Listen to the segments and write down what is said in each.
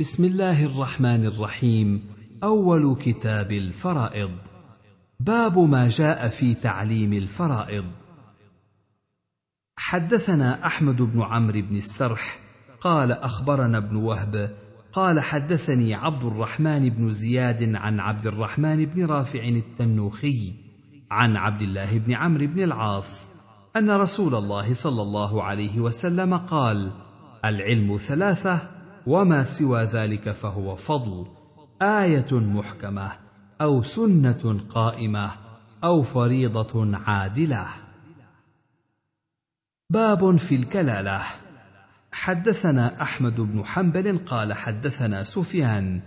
بسم الله الرحمن الرحيم. أول كتاب الفرائض. باب ما جاء في تعليم الفرائض. حدثنا أحمد بن عمرو بن السرح. قال أخبرنا ابن وهب. قال حدثني عبد الرحمن بن زياد عن عبد الرحمن بن رافع التنوخي عن عبد الله بن عمرو بن العاص أن رسول الله صلى الله عليه وسلم قال العلم ثلاثة وما سوى ذلك فهو فضل آية محكمة أو سنة قائمة أو فريضة عادلة. باب في الكلالة. حدثنا أحمد بن حنبل قال حدثنا سفيان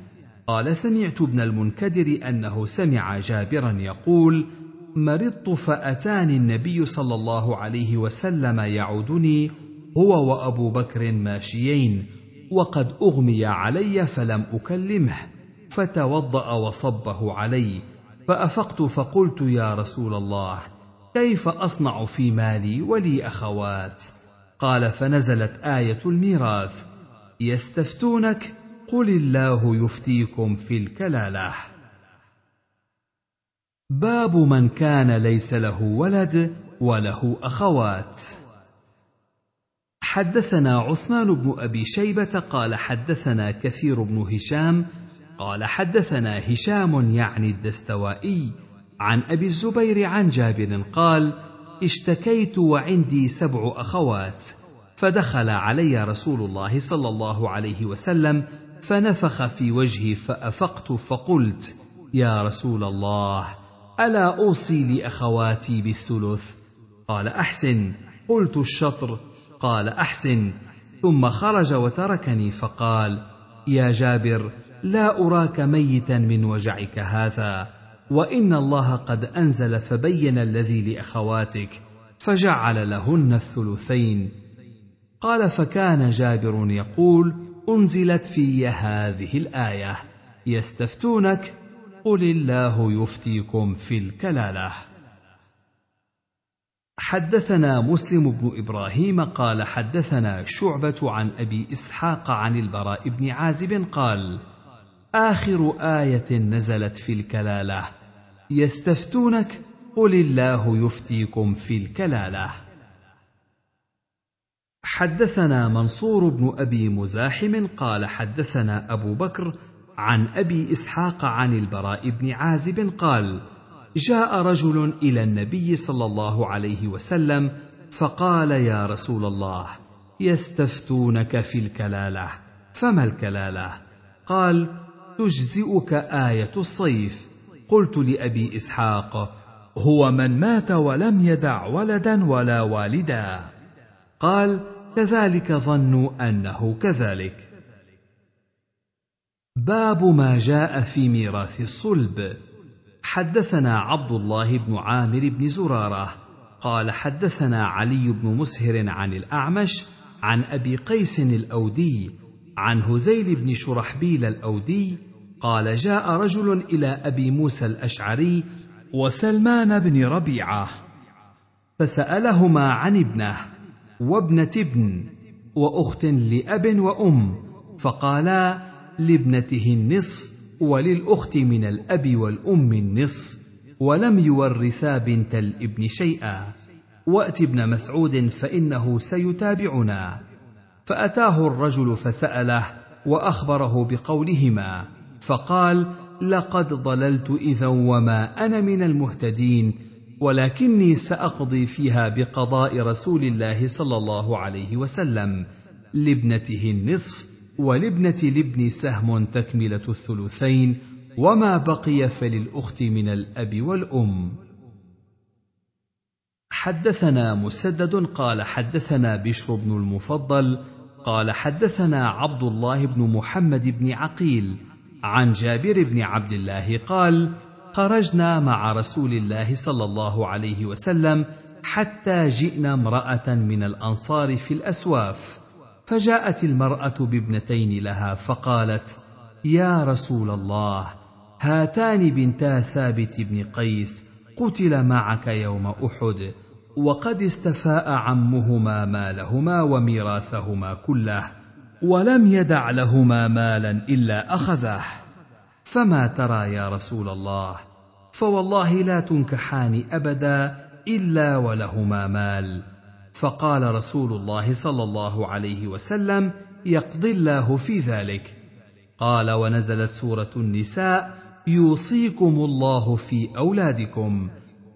قال سمعت ابن المنكدر أنه سمع جابرا يقول مرضت فأتاني النبي صلى الله عليه وسلم يعودني هو وأبو بكر ماشيين وقد أغمي علي فلم أكلمه فتوضأ وصبه علي فأفقت فقلت يا رسول الله كيف أصنع في مالي ولي أخوات؟ قال فنزلت آية الميراث يستفتونك؟ قل الله يفتيكم في الكلالة. باب من كان ليس له ولد وله أخوات. حدثنا عثمان بن أبي شيبة قال حدثنا كثير بن هشام قال حدثنا هشام يعني الدستوائي عن أبي الزبير عن جابر قال اشتكيت وعندي سبع أخوات فدخل علي رسول الله صلى الله عليه وسلم فنفخ في وجهي فأفقت فقلت يا رسول الله ألا أوصي لأخواتي بالثلث؟ قال أحسن. قلت الشطر. قال أحسن ثم خرج وتركني فقال يا جابر لا أراك ميتا من وجعك هذا وإن الله قد أنزل فبين الذي لأخواتك فجعل لهن الثلثين. قال فكان جابر يقول أنزلت في هذه الآية يستفتونك قل الله يفتيكم في الكلالة. حدثنا مسلم بن إبراهيم قال حدثنا شعبة عن أبي إسحاق عن البراء بن عازب قال آخر آية نزلت في الكلالة يستفتونك قل الله يفتيكم في الكلالة. حدثنا منصور بن أبي مزاحم قال حدثنا أبو بكر عن أبي إسحاق عن البراء بن عازب قال جاء رجل إلى النبي صلى الله عليه وسلم فقال يا رسول الله يستفتونك في الكلالة فما الكلالة؟ قال تجزئك آية الصيف. قلت لأبي إسحاق هو من مات ولم يدع ولدا ولا والدا. قال كذلك ظنوا أنه كذلك. باب ما جاء في ميراث الصلب. حدثنا عبد الله بن عامر بن زرارة قال حدثنا علي بن مسهر عن الأعمش عن أبي قيس الأودي عن هزيل بن شرحبيل الأودي قال جاء رجل إلى أبي موسى الأشعري وسلمان بن ربيعة فسألهما عن ابنه وابنة ابن وأخت لأب وأم فقالا لابنته النصف وللأخت من الأب والأم النصف ولم يورثا بنت الابن شيئا. وأت ابن مسعود فإنه سيتابعنا. فأتاه الرجل فسأله وأخبره بقولهما. فقال لقد ضللت إذا وما أنا من المهتدين ولكني سأقضي فيها بقضاء رسول الله صلى الله عليه وسلم لابنته النصف ولابنة الابن سهم تكملة الثلثين وما بقي فللأخت من الأب والأم. حدثنا مسدد قال حدثنا بشر بن المفضل قال حدثنا عبد الله بن محمد بن عقيل عن جابر بن عبد الله قال: خرجنا مع رسول الله صلى الله عليه وسلم حتى جئنا امرأة من الأنصار في الأسواف. فجاءت المرأة بابنتين لها فقالت يا رسول الله هاتان بنتا ثابت بن قيس قتل معك يوم أحد وقد استفاء عمهما مالهما وميراثهما كله ولم يدع لهما مالا إلا اخذه فما ترى يا رسول الله فوالله لا تنكحان أبدا إلا ولهما مال. فقال رسول الله صلى الله عليه وسلم يقضي الله في ذلك. قال ونزلت سورة النساء يوصيكم الله في أولادكم.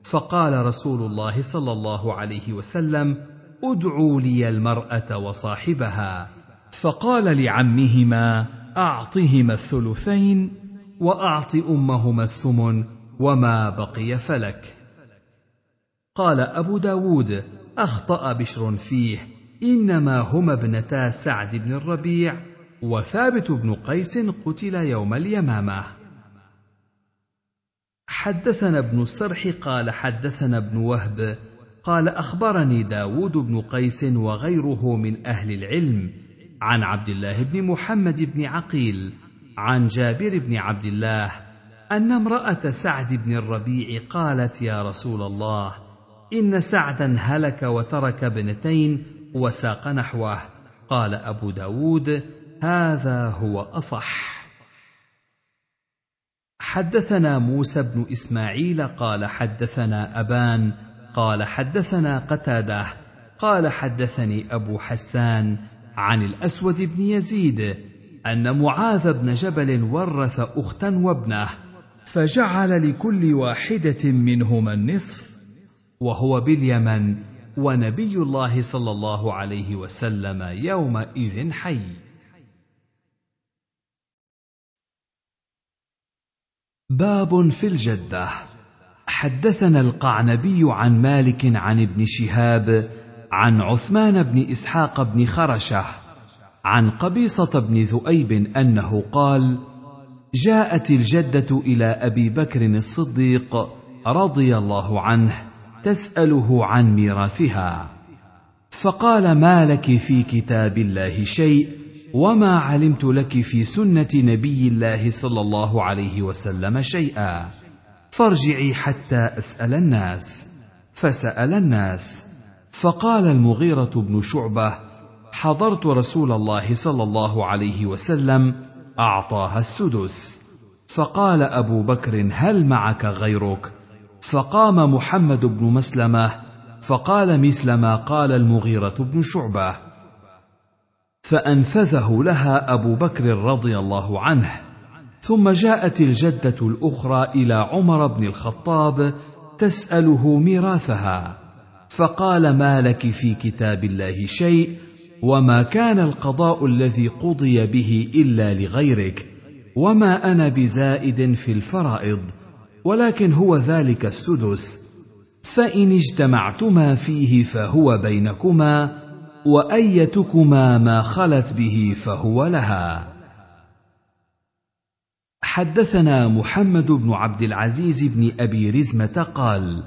فقال رسول الله صلى الله عليه وسلم ادعوا لي المرأة وصاحبها. فقال لعمهما أعطهما الثلثين وأعط أمهما الثمن وما بقي فلك. قال أبو داود أخطأ بشر فيه. إنما هما ابنتا سعد بن الربيع وثابت بن قيس قتل يوم اليمامة. حدثنا ابن السرح قال حدثنا ابن وهب قال أخبرني داود بن قيس وغيره من أهل العلم عن عبد الله بن محمد بن عقيل عن جابر بن عبد الله أن امرأة سعد بن الربيع قالت يا رسول الله إن سعدا هلك وترك ابنتين وساق نحوه. قال أبو داود هذا هو أصح. حدثنا موسى بن إسماعيل قال حدثنا أبان قال حدثنا قتادة قال حدثني أبو حسان عن الأسود بن يزيد أن معاذ بن جبل ورث أختا وابنه فجعل لكل واحدة منهما النصف وهو باليمن ونبي الله صلى الله عليه وسلم يومئذ حي. باب في الجدة. حدثنا القعنبي عن مالك عن ابن شهاب عن عثمان بن إسحاق بن خرشة عن قبيصة بن ذؤيب أنه قال جاءت الجدة إلى أبي بكر الصديق رضي الله عنه تسأله عن ميراثها. فقال ما لك في كتاب الله شيء وما علمت لك في سنة نبي الله صلى الله عليه وسلم شيئا. فارجعي حتى أسأل الناس. فسأل الناس. فقال المغيرة بن شعبة حضرت رسول الله صلى الله عليه وسلم أعطاها السدس. فقال أبو بكر هل معك غيرك؟ فقام محمد بن مسلمة فقال مثل ما قال المغيرة بن شعبة. فأنفذه لها أبو بكر رضي الله عنه. ثم جاءت الجدة الأخرى إلى عمر بن الخطاب تسأله ميراثها. فقال ما لك في كتاب الله شيء وما كان القضاء الذي قضي به إلا لغيرك وما أنا بزائد في الفرائض. ولكن هو ذلك السدس. فإن اجتمعتما فيه فهو بينكما وأيتكما ما خلت به فهو لها. حدثنا محمد بن عبد العزيز بن أبي رزمة قال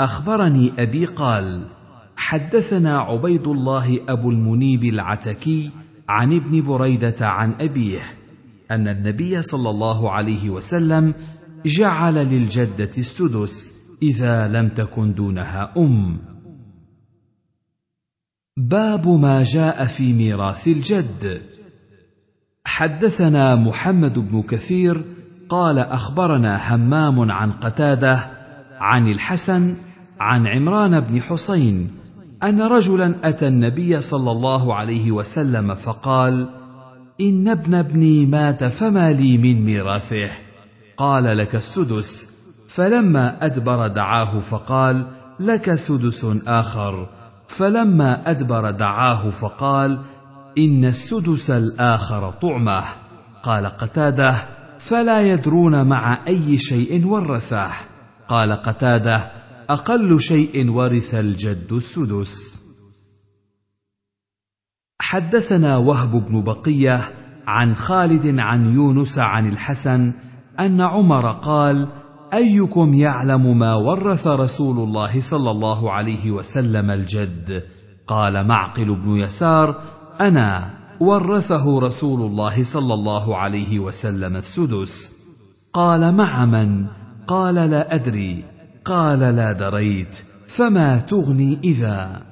أخبرني أبي قال حدثنا عبيد الله أبو المنيب العتكي عن ابن بريدة عن أبيه أن النبي صلى الله عليه وسلم جعل للجدة السدس إذا لم تكن دونها أم. باب ما جاء في ميراث الجد. حدثنا محمد بن كثير قال أخبرنا همام عن قتادة عن الحسن عن عمران بن حسين أن رجلا أتى النبي صلى الله عليه وسلم فقال إن ابن ابني مات فما لي من ميراثه. قال لك السدس. فلما أدبر دعاه فقال لك سدس آخر. فلما أدبر دعاه فقال إن السدس الآخر طعمه. قال قتاده فلا يدرون مع أي شيء ورثه قال قتاده أقل شيء ورث الجد السدس. حدثنا وهب بن بقية عن خالد عن يونس عن الحسن أن عمر قال أيكم يعلم ما ورث رسول الله صلى الله عليه وسلم الجد؟ قال معقل بن يسار أنا ورثه رسول الله صلى الله عليه وسلم السدس. قال مع من؟ قال لا أدري. قال لا دريت. فما تغني إذا؟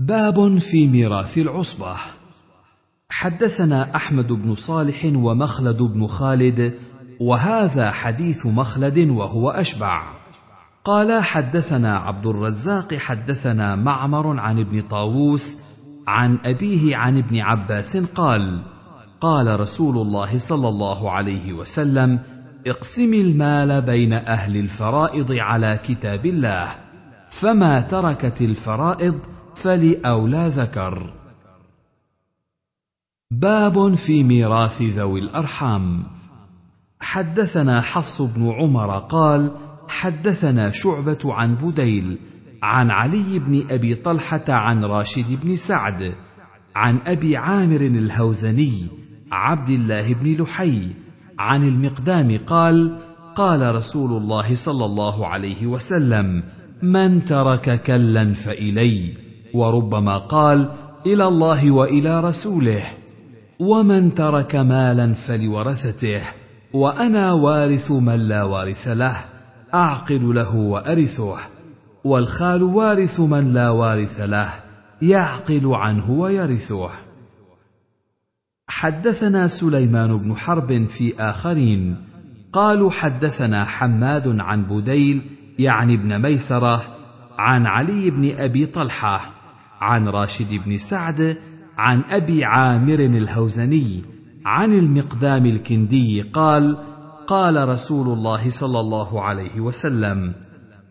باب في ميراث العصبة. حدثنا أحمد بن صالح ومخلد بن خالد وهذا حديث مخلد وهو أشبع. قال حدثنا عبد الرزاق حدثنا معمر عن ابن طاووس عن أبيه عن ابن عباس قال قال رسول الله صلى الله عليه وسلم اقسم المال بين أهل الفرائض على كتاب الله فما تركت الفرائض فلأولى ذكر. باب في ميراث ذوي الأرحام. حدثنا حفص بن عمر قال حدثنا شعبة عن بديل عن علي بن أبي طلحة عن راشد بن سعد عن أبي عامر الهوزني عبد الله بن لحي عن المقدام قال قال رسول الله صلى الله عليه وسلم من ترك كلا فإلي. وربما قال إلى الله وإلى رسوله. ومن ترك مالا فلورثته وأنا وارث من لا وارث له اعقل له وارثه. والخال وارث من لا وارث له يعقل عنه ويرثه. حدثنا سليمان بن حرب في اخرين قالوا حدثنا حماد عن بديل يعني ابن ميسره عن علي بن ابي طلحه عن راشد بن سعد عن أبي عامر الهوزني عن المقدام الكندي قال قال رسول الله صلى الله عليه وسلم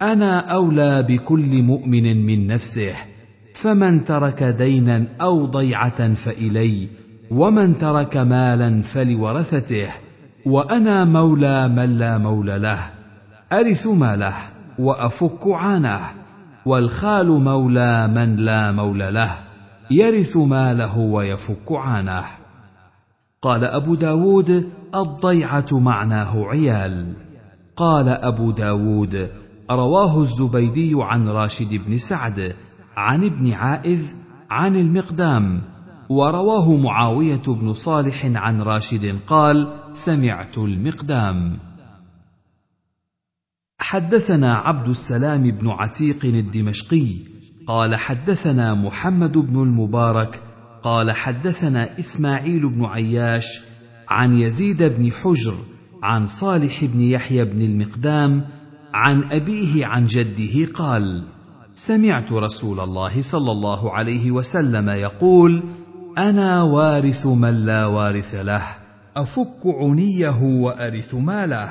أنا أولى بكل مؤمن من نفسه فمن ترك دينا أو ضيعة فإلي ومن ترك مالا فلورثته وأنا مولى من لا مولى له أرث ماله وأفك عانه والخال مولى من لا مولى له. يرث ماله ويفك عانه قال أبو داود الضيعة معناه عيال. قال أبو داود رواه الزبيدي عن راشد بن سعد عن ابن عائذ عن المقدام ورواه معاوية بن صالح عن راشد قال سمعت المقدام. حدثنا عبد السلام بن عتيق الدمشقي قال حدثنا محمد بن المبارك قال حدثنا إسماعيل بن عياش عن يزيد بن حجر عن صالح بن يحيى بن المقدام عن أبيه عن جده قال سمعت رسول الله صلى الله عليه وسلم يقول أنا وارث من لا وارث له أفك عنيه وأرث ماله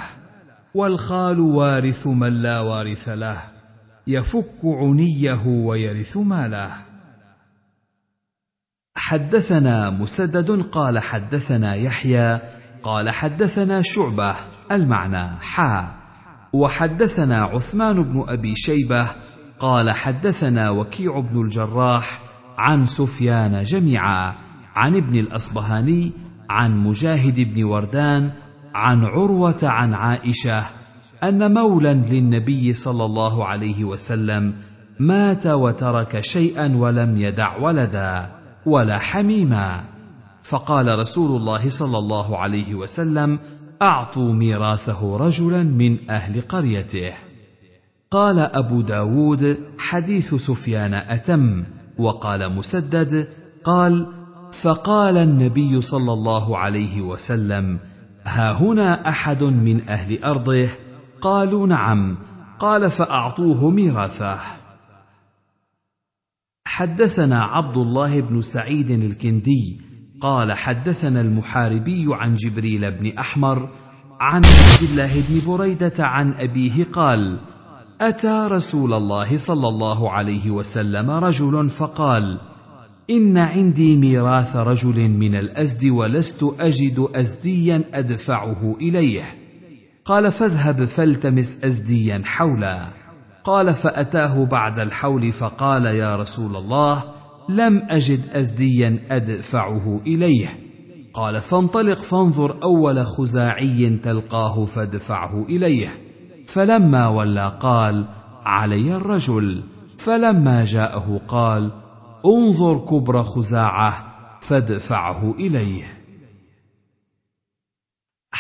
والخال وارث من لا وارث له. يفك عنيه ويرث ماله. حدثنا مسدد قال حدثنا يحيى قال حدثنا شعبة المعنى حا. وحدثنا عثمان بن أبي شيبة قال حدثنا وكيع بن الجراح عن سفيان جميعا عن ابن الأصبهاني عن مجاهد بن وردان عن عروة عن عائشة أن مولا للنبي صلى الله عليه وسلم مات وترك شيئا ولم يدع ولدا ولا حميما. فقال رسول الله صلى الله عليه وسلم أعطوا ميراثه رجلا من أهل قريته. قال أبو داود حديث سفيان أتم. وقال مسدد قال فقال النبي صلى الله عليه وسلم ها هنا أحد من أهل أرضه قالوا نعم. قال فأعطوه ميراثه. حدثنا عبد الله بن سعيد الكندي. قال حدثنا المحاربي عن جبريل بن أحمر عن عبد الله بن بريدة عن أبيه قال أتى رسول الله صلى الله عليه وسلم رجل فقال إن عندي ميراث رجل من الأزد ولست أجد ازديا أدفعه إليه. قال فاذهب فالتمس ازديا حولا. قال فأتاه بعد الحول فقال يا رسول الله لم أجد ازديا أدفعه إليه. قال فانطلق فانظر أول خزاعي تلقاه فادفعه إليه. فلما ولى قال علي الرجل. فلما جاءه قال انظر كبر خزاعه فادفعه إليه.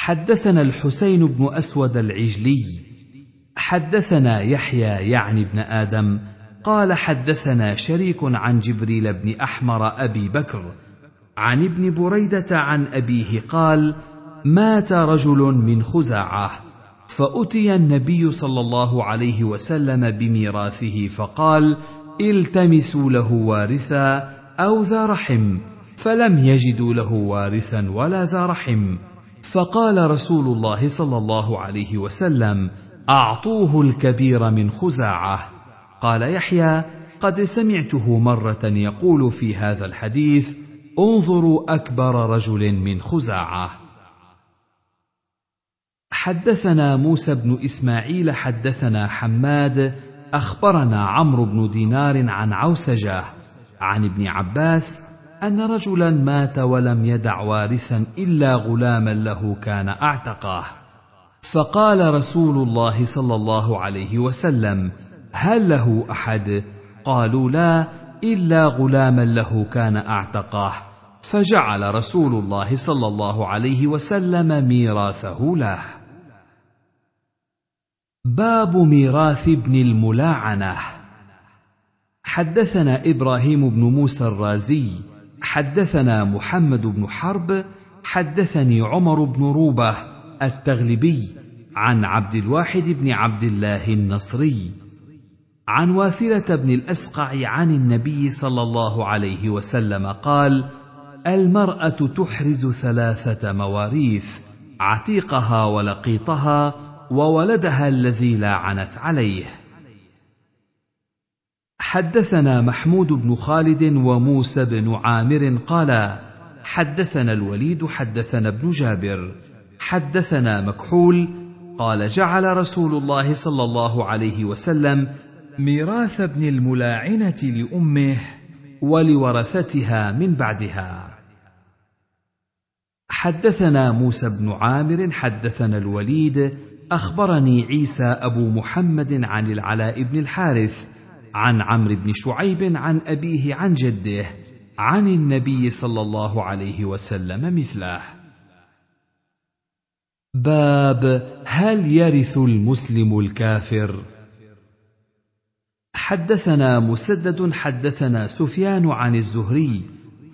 حدثنا الحسين بن أسود العجلي حدثنا يحيى يعني ابن آدم قال حدثنا شريك عن جبريل بن أحمر أبي بكر عن ابن بريدة عن أبيه قال مات رجل من خزاعة فأتي النبي صلى الله عليه وسلم بميراثه فقال التمسوا له وارثا أو ذا رحم فلم يجدوا له وارثا ولا ذا رحم. فقال رسول الله صلى الله عليه وسلم أعطوه الكبير من خزاعة. قال يحيى قد سمعته مرة يقول في هذا الحديث انظروا أكبر رجل من خزاعة. حدثنا موسى بن إسماعيل حدثنا حماد أخبرنا عمرو بن دينار عن عوسجة عن ابن عباس أن رجلا مات ولم يدع وارثا إلا غلاما له كان اعتقه فقال رسول الله صلى الله عليه وسلم هل له أحد؟ قالوا لا إلا غلاما له كان اعتقه فجعل رسول الله صلى الله عليه وسلم ميراثه له. باب ميراث ابن الملاعنة. حدثنا إبراهيم بن موسى الرازي حدثنا محمد بن حرب حدثني عمر بن روبة التغلبي عن عبد الواحد بن عبد الله النصري عن واثله بن الأسقع عن النبي صلى الله عليه وسلم قال المرأة تحرز ثلاثة مواريث عتيقها ولقيطها وولدها الذي لاعنت عليه. حدثنا محمود بن خالد وموسى بن عامر قال حدثنا الوليد حدثنا ابن جابر حدثنا مكحول قال جعل رسول الله صلى الله عليه وسلم ميراث ابن الملاعنة لأمه ولورثتها من بعدها. حدثنا موسى بن عامر حدثنا الوليد أخبرني عيسى أبو محمد عن العلاء بن الحارث عن عمرو بن شعيب عن أبيه عن جده عن النبي صلى الله عليه وسلم مثله. باب هل يرث المسلم الكافر؟ حدثنا مسدد حدثنا سفيان عن الزهري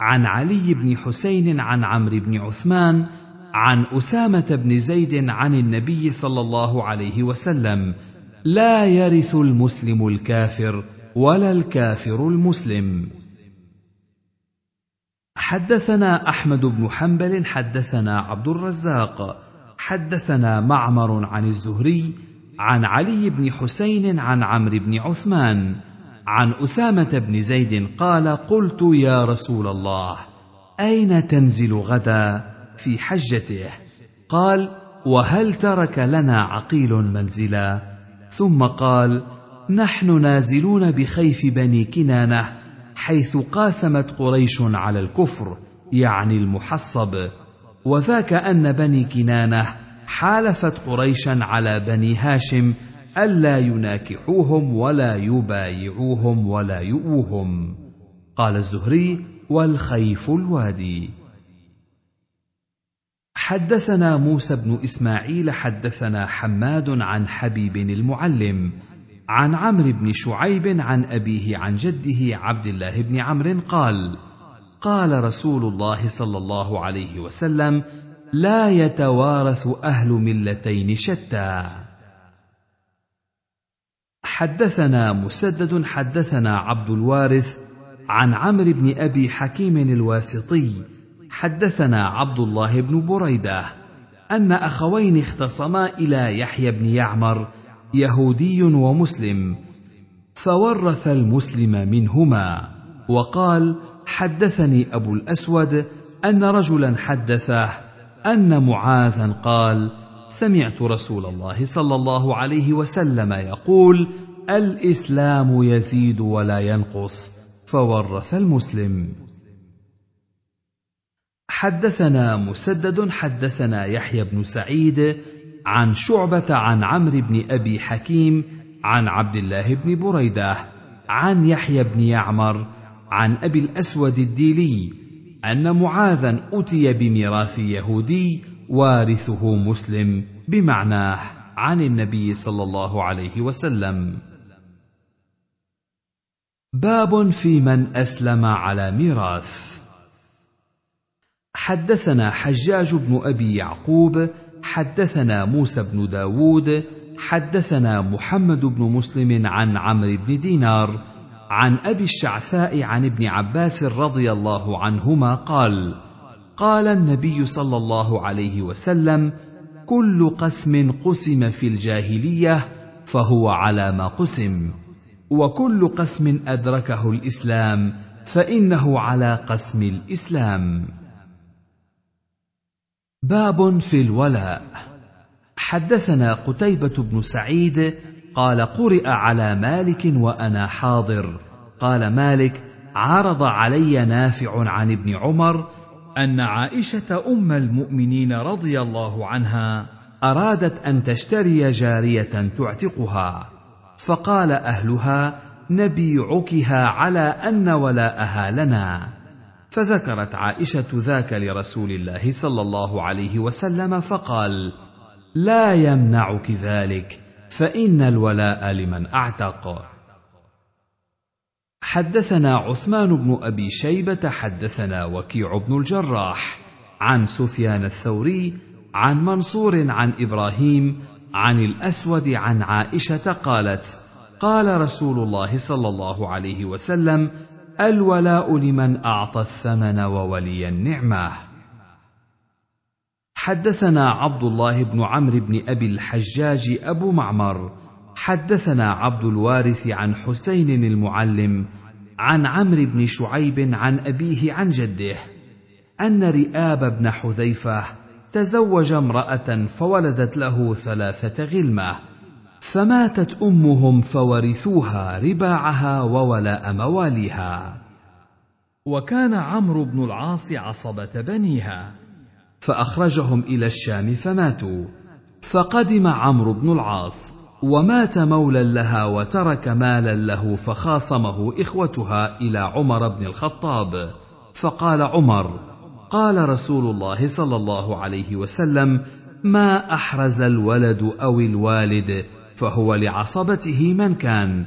عن علي بن حسين عن عمرو بن عثمان عن أسامة بن زيد عن النبي صلى الله عليه وسلم لا يرث المسلم الكافر ولا الكافر المسلم. حدثنا أحمد بن حنبل حدثنا عبد الرزاق حدثنا معمر عن الزهري عن علي بن حسين عن عمرو بن عثمان عن أسامة بن زيد قال قلت يا رسول الله أين تنزل غدا في حجته؟ قال وهل ترك لنا عقيل منزلا؟ ثم قال نحن نازلون بخيف بني كنانة حيث قاسمت قريش على الكفر يعني المحصب. وذاك أن بني كنانة حالفت قريشا على بني هاشم ألا يناكحوهم ولا يبايعوهم ولا يؤوهم. قال الزهري والخيف الوادي. حدثنا موسى بن إسماعيل حدثنا حماد عن حبيب المعلم عن عمرو بن شعيب عن أبيه عن جده عبد الله بن عمرو قال قال رسول الله صلى الله عليه وسلم لا يتوارث أهل ملتين شتى. حدثنا مسدد حدثنا عبد الوارث عن عمرو بن أبي حكيم الواسطي حدثنا عبد الله بن بريدة أن أخوين اختصما إلى يحيى بن يعمر يهودي ومسلم فورث المسلم منهما وقال حدثني أبو الأسود أن رجلا حدثه أن معاذا قال سمعت رسول الله صلى الله عليه وسلم يقول الإسلام يزيد ولا ينقص فورث المسلم. حدثنا مسدد حدثنا يحيى بن سعيد عن شعبة عن عمرو بن أبي حكيم عن عبد الله بن بريدة عن يحيى بن يعمر عن أبي الأسود الديلي أن معاذا أتي بميراث يهودي وارثه مسلم بمعناه عن النبي صلى الله عليه وسلم. باب في من أسلم على ميراث. حدثنا حجاج بن أبي يعقوب حدثنا موسى بن داود حدثنا محمد بن مسلم عن عمرو بن دينار عن أبي الشعثاء عن ابن عباس رضي الله عنهما قال قال النبي صلى الله عليه وسلم كل قسم قسم في الجاهلية فهو على ما قسم وكل قسم أدركه الإسلام فإنه على قسم الإسلام. باب في الولاء. حدثنا قتيبة بن سعيد قال قرئ على مالك وأنا حاضر. قال مالك عرض علي نافع عن ابن عمر أن عائشة أم المؤمنين رضي الله عنها أرادت أن تشتري جارية تعتقها. فقال أهلها نبيعكها على أن ولاءها لنا. فذكرت عائشة ذاك لرسول الله صلى الله عليه وسلم فقال لا يمنعك ذلك فإن الولاء لمن أعتق. حدثنا عثمان بن أبي شيبة حدثنا وكيع بن الجراح عن سفيان الثوري عن منصور عن إبراهيم عن الأسود عن عائشة قالت قال رسول الله صلى الله عليه وسلم الولاء لمن أعطى الثمن وولي النعمة. حدثنا عبد الله بن عمرو بن أبي الحجاج أبو معمر. حدثنا عبد الوارث عن حسين المعلم عن عمرو بن شعيب عن أبيه عن جده أن رئاب بن حذيفة تزوج امرأة فولدت له ثلاثة غلمة. فماتت أمهم فورثوها رباعها وولاء مواليها. وكان عمرو بن العاص عصبة بنيها. فأخرجهم إلى الشام فماتوا. فقدم عمرو بن العاص ومات مولى لها وترك مالا له فخاصمه إخوتها إلى عمر بن الخطاب. فقال عمر قال رسول الله صلى الله عليه وسلم ما أحرز الولد أو الوالد فهو لعصبته من كان.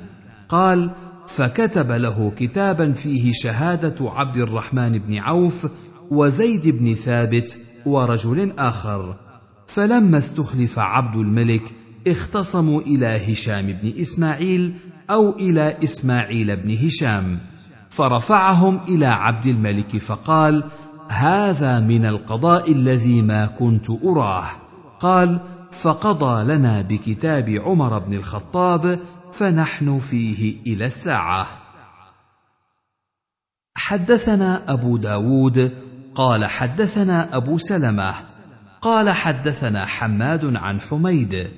قال فكتب له كتابا فيه شهادة عبد الرحمن بن عوف وزيد بن ثابت ورجل آخر. فلما استخلف عبد الملك اختصموا إلى هشام بن إسماعيل أو إلى إسماعيل بن هشام. فرفعهم إلى عبد الملك فقال هذا من القضاء الذي ما كنت أراه. قال فقضى لنا بكتاب عمر بن الخطاب فنحن فيه إلى الساعة. حدثنا أبو داود قال حدثنا أبو سلمة قال حدثنا حماد عن حميد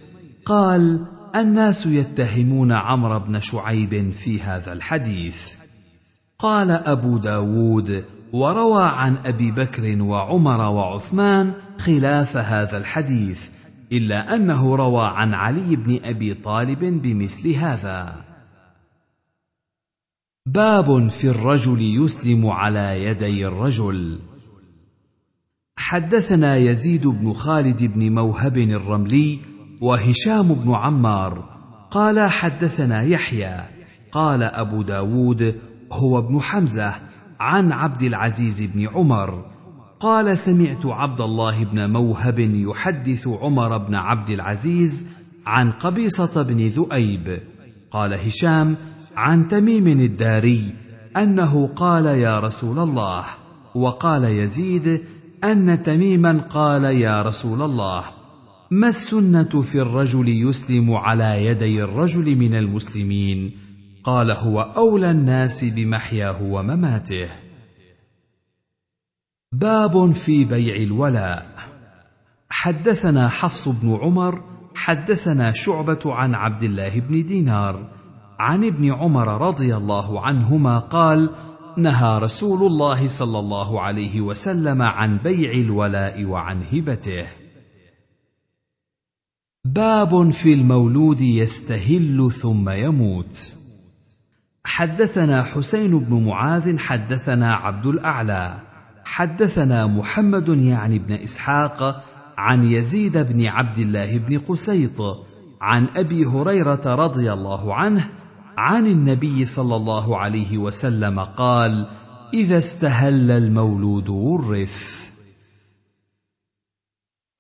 قال الناس يتهمون عمرو بن شعيب في هذا الحديث. قال أبو داود وروى عن أبي بكر وعمر وعثمان خلاف هذا الحديث إلا أنه روى عن علي بن أبي طالب بمثل هذا. باب في الرجل يسلم على يدي الرجل. حدثنا يزيد بن خالد بن موهب الرملي وهشام بن عمار. قال حدثنا يحيى. قال أبو داود هو ابن حمزة عن عبد العزيز بن عمر. قال سمعت عبد الله بن موهب يحدث عمر بن عبد العزيز عن قبيصة بن ذؤيب. قال هشام عن تميم الداري أنه قال يا رسول الله وقال يزيد أن تميما قال يا رسول الله ما السنة في الرجل يسلم على يدي الرجل من المسلمين؟ قال هو أولى الناس بمحياه ومماته. باب في بيع الولاء. حدثنا حفص بن عمر حدثنا شعبة عن عبد الله بن دينار. عن ابن عمر رضي الله عنهما قال نهى رسول الله صلى الله عليه وسلم عن بيع الولاء وعن هبته. باب في المولود يستهل ثم يموت. حدثنا حسين بن معاذ حدثنا عبد الأعلى. حدثنا محمد يعني بن إسحاق عن يزيد بن عبد الله بن قسيط عن أبي هريرة رضي الله عنه عن النبي صلى الله عليه وسلم قال إذا استهل المولود ورث.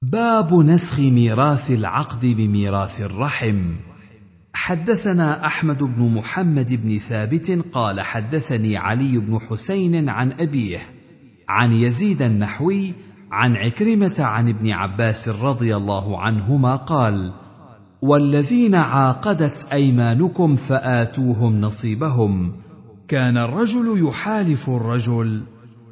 باب نسخ ميراث العقد بميراث الرحم. حدثنا أحمد بن محمد بن ثابت قال حدثني علي بن حسين عن أبيه عن يزيد النحوي عن عكرمة عن ابن عباس رضي الله عنهما قال والذين عاقدت أيمانكم فآتوهم نصيبهم. كان الرجل يحالف الرجل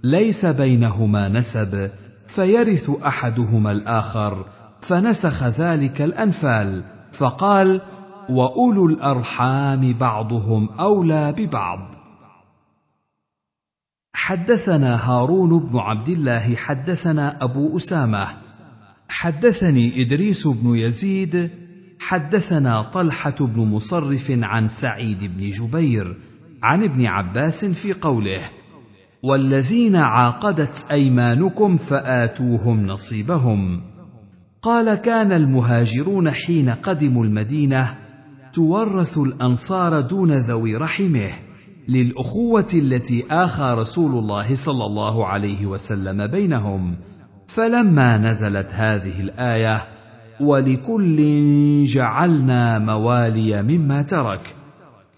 ليس بينهما نسب فيرث أحدهما الآخر فنسخ ذلك الأنفال فقال وأولو الأرحام بعضهم أولى ببعض. حدثنا هارون بن عبد الله حدثنا أبو أسامة. حدثني إدريس بن يزيد حدثنا طلحة بن مصرف عن سعيد بن جبير عن ابن عباس في قوله والذين عاقدت أيمانكم فآتوهم نصيبهم قال كان المهاجرون حين قدموا المدينة تورث الأنصار دون ذوي رحمه للأخوة التي آخى رسول الله صلى الله عليه وسلم بينهم فلما نزلت هذه الآية ولكل جعلنا موالي مما ترك.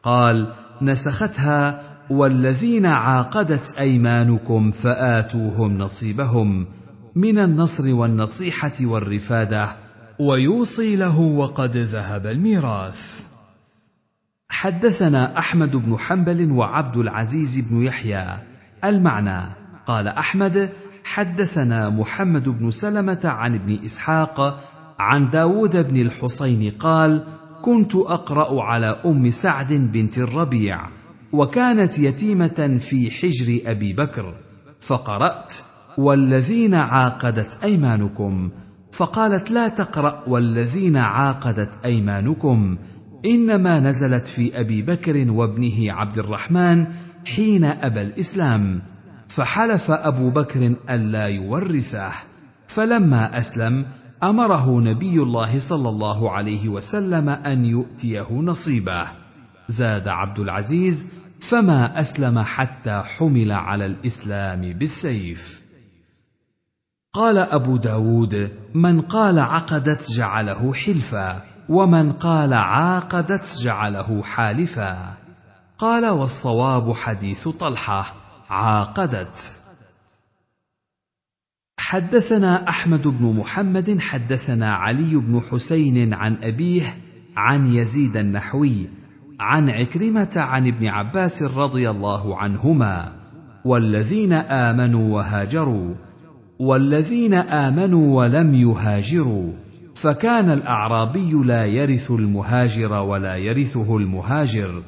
قال نسختها والذين عاقدت أيمانكم فآتوهم نصيبهم من النصر والنصيحة والرفادة ويوصي له وقد ذهب الميراث. حدثنا أحمد بن حنبل وعبد العزيز بن يحيى. المعنى قال أحمد حدثنا محمد بن سلمة عن ابن إسحاق عن داود بن الحصين قال كنت أقرأ على أم سعد بنت الربيع وكانت يتيمة في حجر أبي بكر فقرأت والذين عاقدت أيمانكم؟ فقالت لا تقرأ والذين عاقدت أيمانكم. إنما نزلت في أبي بكر وابنه عبد الرحمن حين أبى الإسلام فحلف أبو بكر ألا يورثه. فلما أسلم أمره نبي الله صلى الله عليه وسلم أن يؤتيه نصيبه. زاد عبد العزيز فما أسلم حتى حمل على الإسلام بالسيف. قال أبو داود من قال عقدت جعله حلفا. ومن قال عاقدت جعله حالفا. قال والصواب حديث طلحة عاقدت. حدثنا أحمد بن محمد حدثنا علي بن حسين عن أبيه عن يزيد النحوي عن عكرمة عن ابن عباس رضي الله عنهما. والذين آمنوا وهاجروا والذين آمنوا ولم يهاجروا. فكان الأعرابي لا يرث المهاجر ولا يرثه المهاجر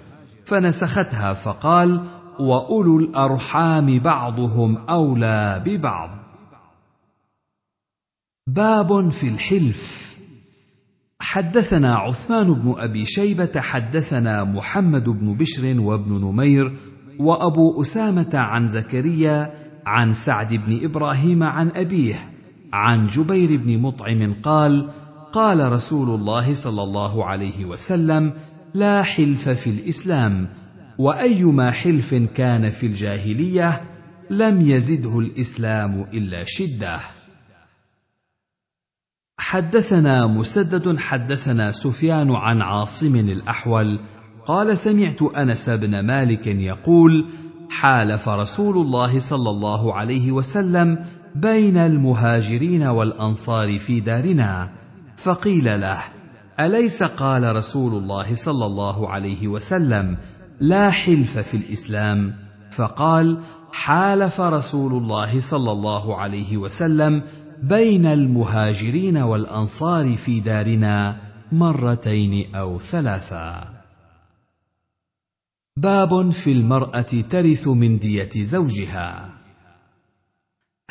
فنسختها فقال وأولو الأرحام بعضهم أولى ببعض. باب في الحلف. حدثنا عثمان بن أبي شيبة حدثنا محمد بن بشر وابن نمير وأبو أسامة عن زكريا عن سعد بن إبراهيم عن أبيه عن جبير بن مطعم قال قال رسول الله صلى الله عليه وسلم لا حلف في الإسلام وأيما حلف كان في الجاهلية لم يزده الإسلام إلا شدة. حدثنا مسدد حدثنا سفيان عن عاصم الأحول قال سمعت أنس بن مالك يقول حالف رسول الله صلى الله عليه وسلم بين المهاجرين والأنصار في دارنا فقيل له أليس قال رسول الله صلى الله عليه وسلم لا حلف في الإسلام؟ فقال حالف رسول الله صلى الله عليه وسلم بين المهاجرين والأنصار في دارنا مرتين أو ثلاثا باب في المرأة ترث من دية زوجها.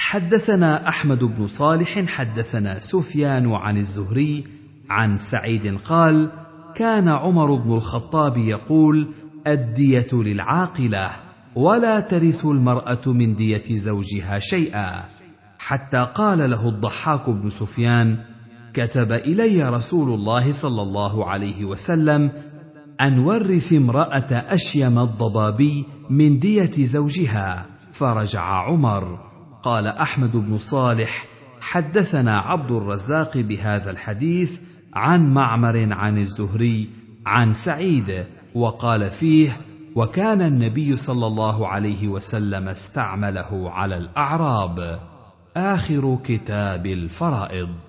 حدثنا أحمد بن صالح حدثنا سفيان عن الزهري عن سعيد قال كان عمر بن الخطاب يقول الدية للعاقلة ولا ترث المرأة من دية زوجها شيئا. حتى قال له الضحاك بن سفيان كتب إلي رسول الله صلى الله عليه وسلم أن ورث امرأة أشيم الضبابي من دية زوجها فرجع عمر. قال أحمد بن صالح حدثنا عبد الرزاق بهذا الحديث عن معمر عن الزهري عن سعيد وقال فيه وكان النبي صلى الله عليه وسلم استعمله على الأعراب. آخر كتاب الفرائض.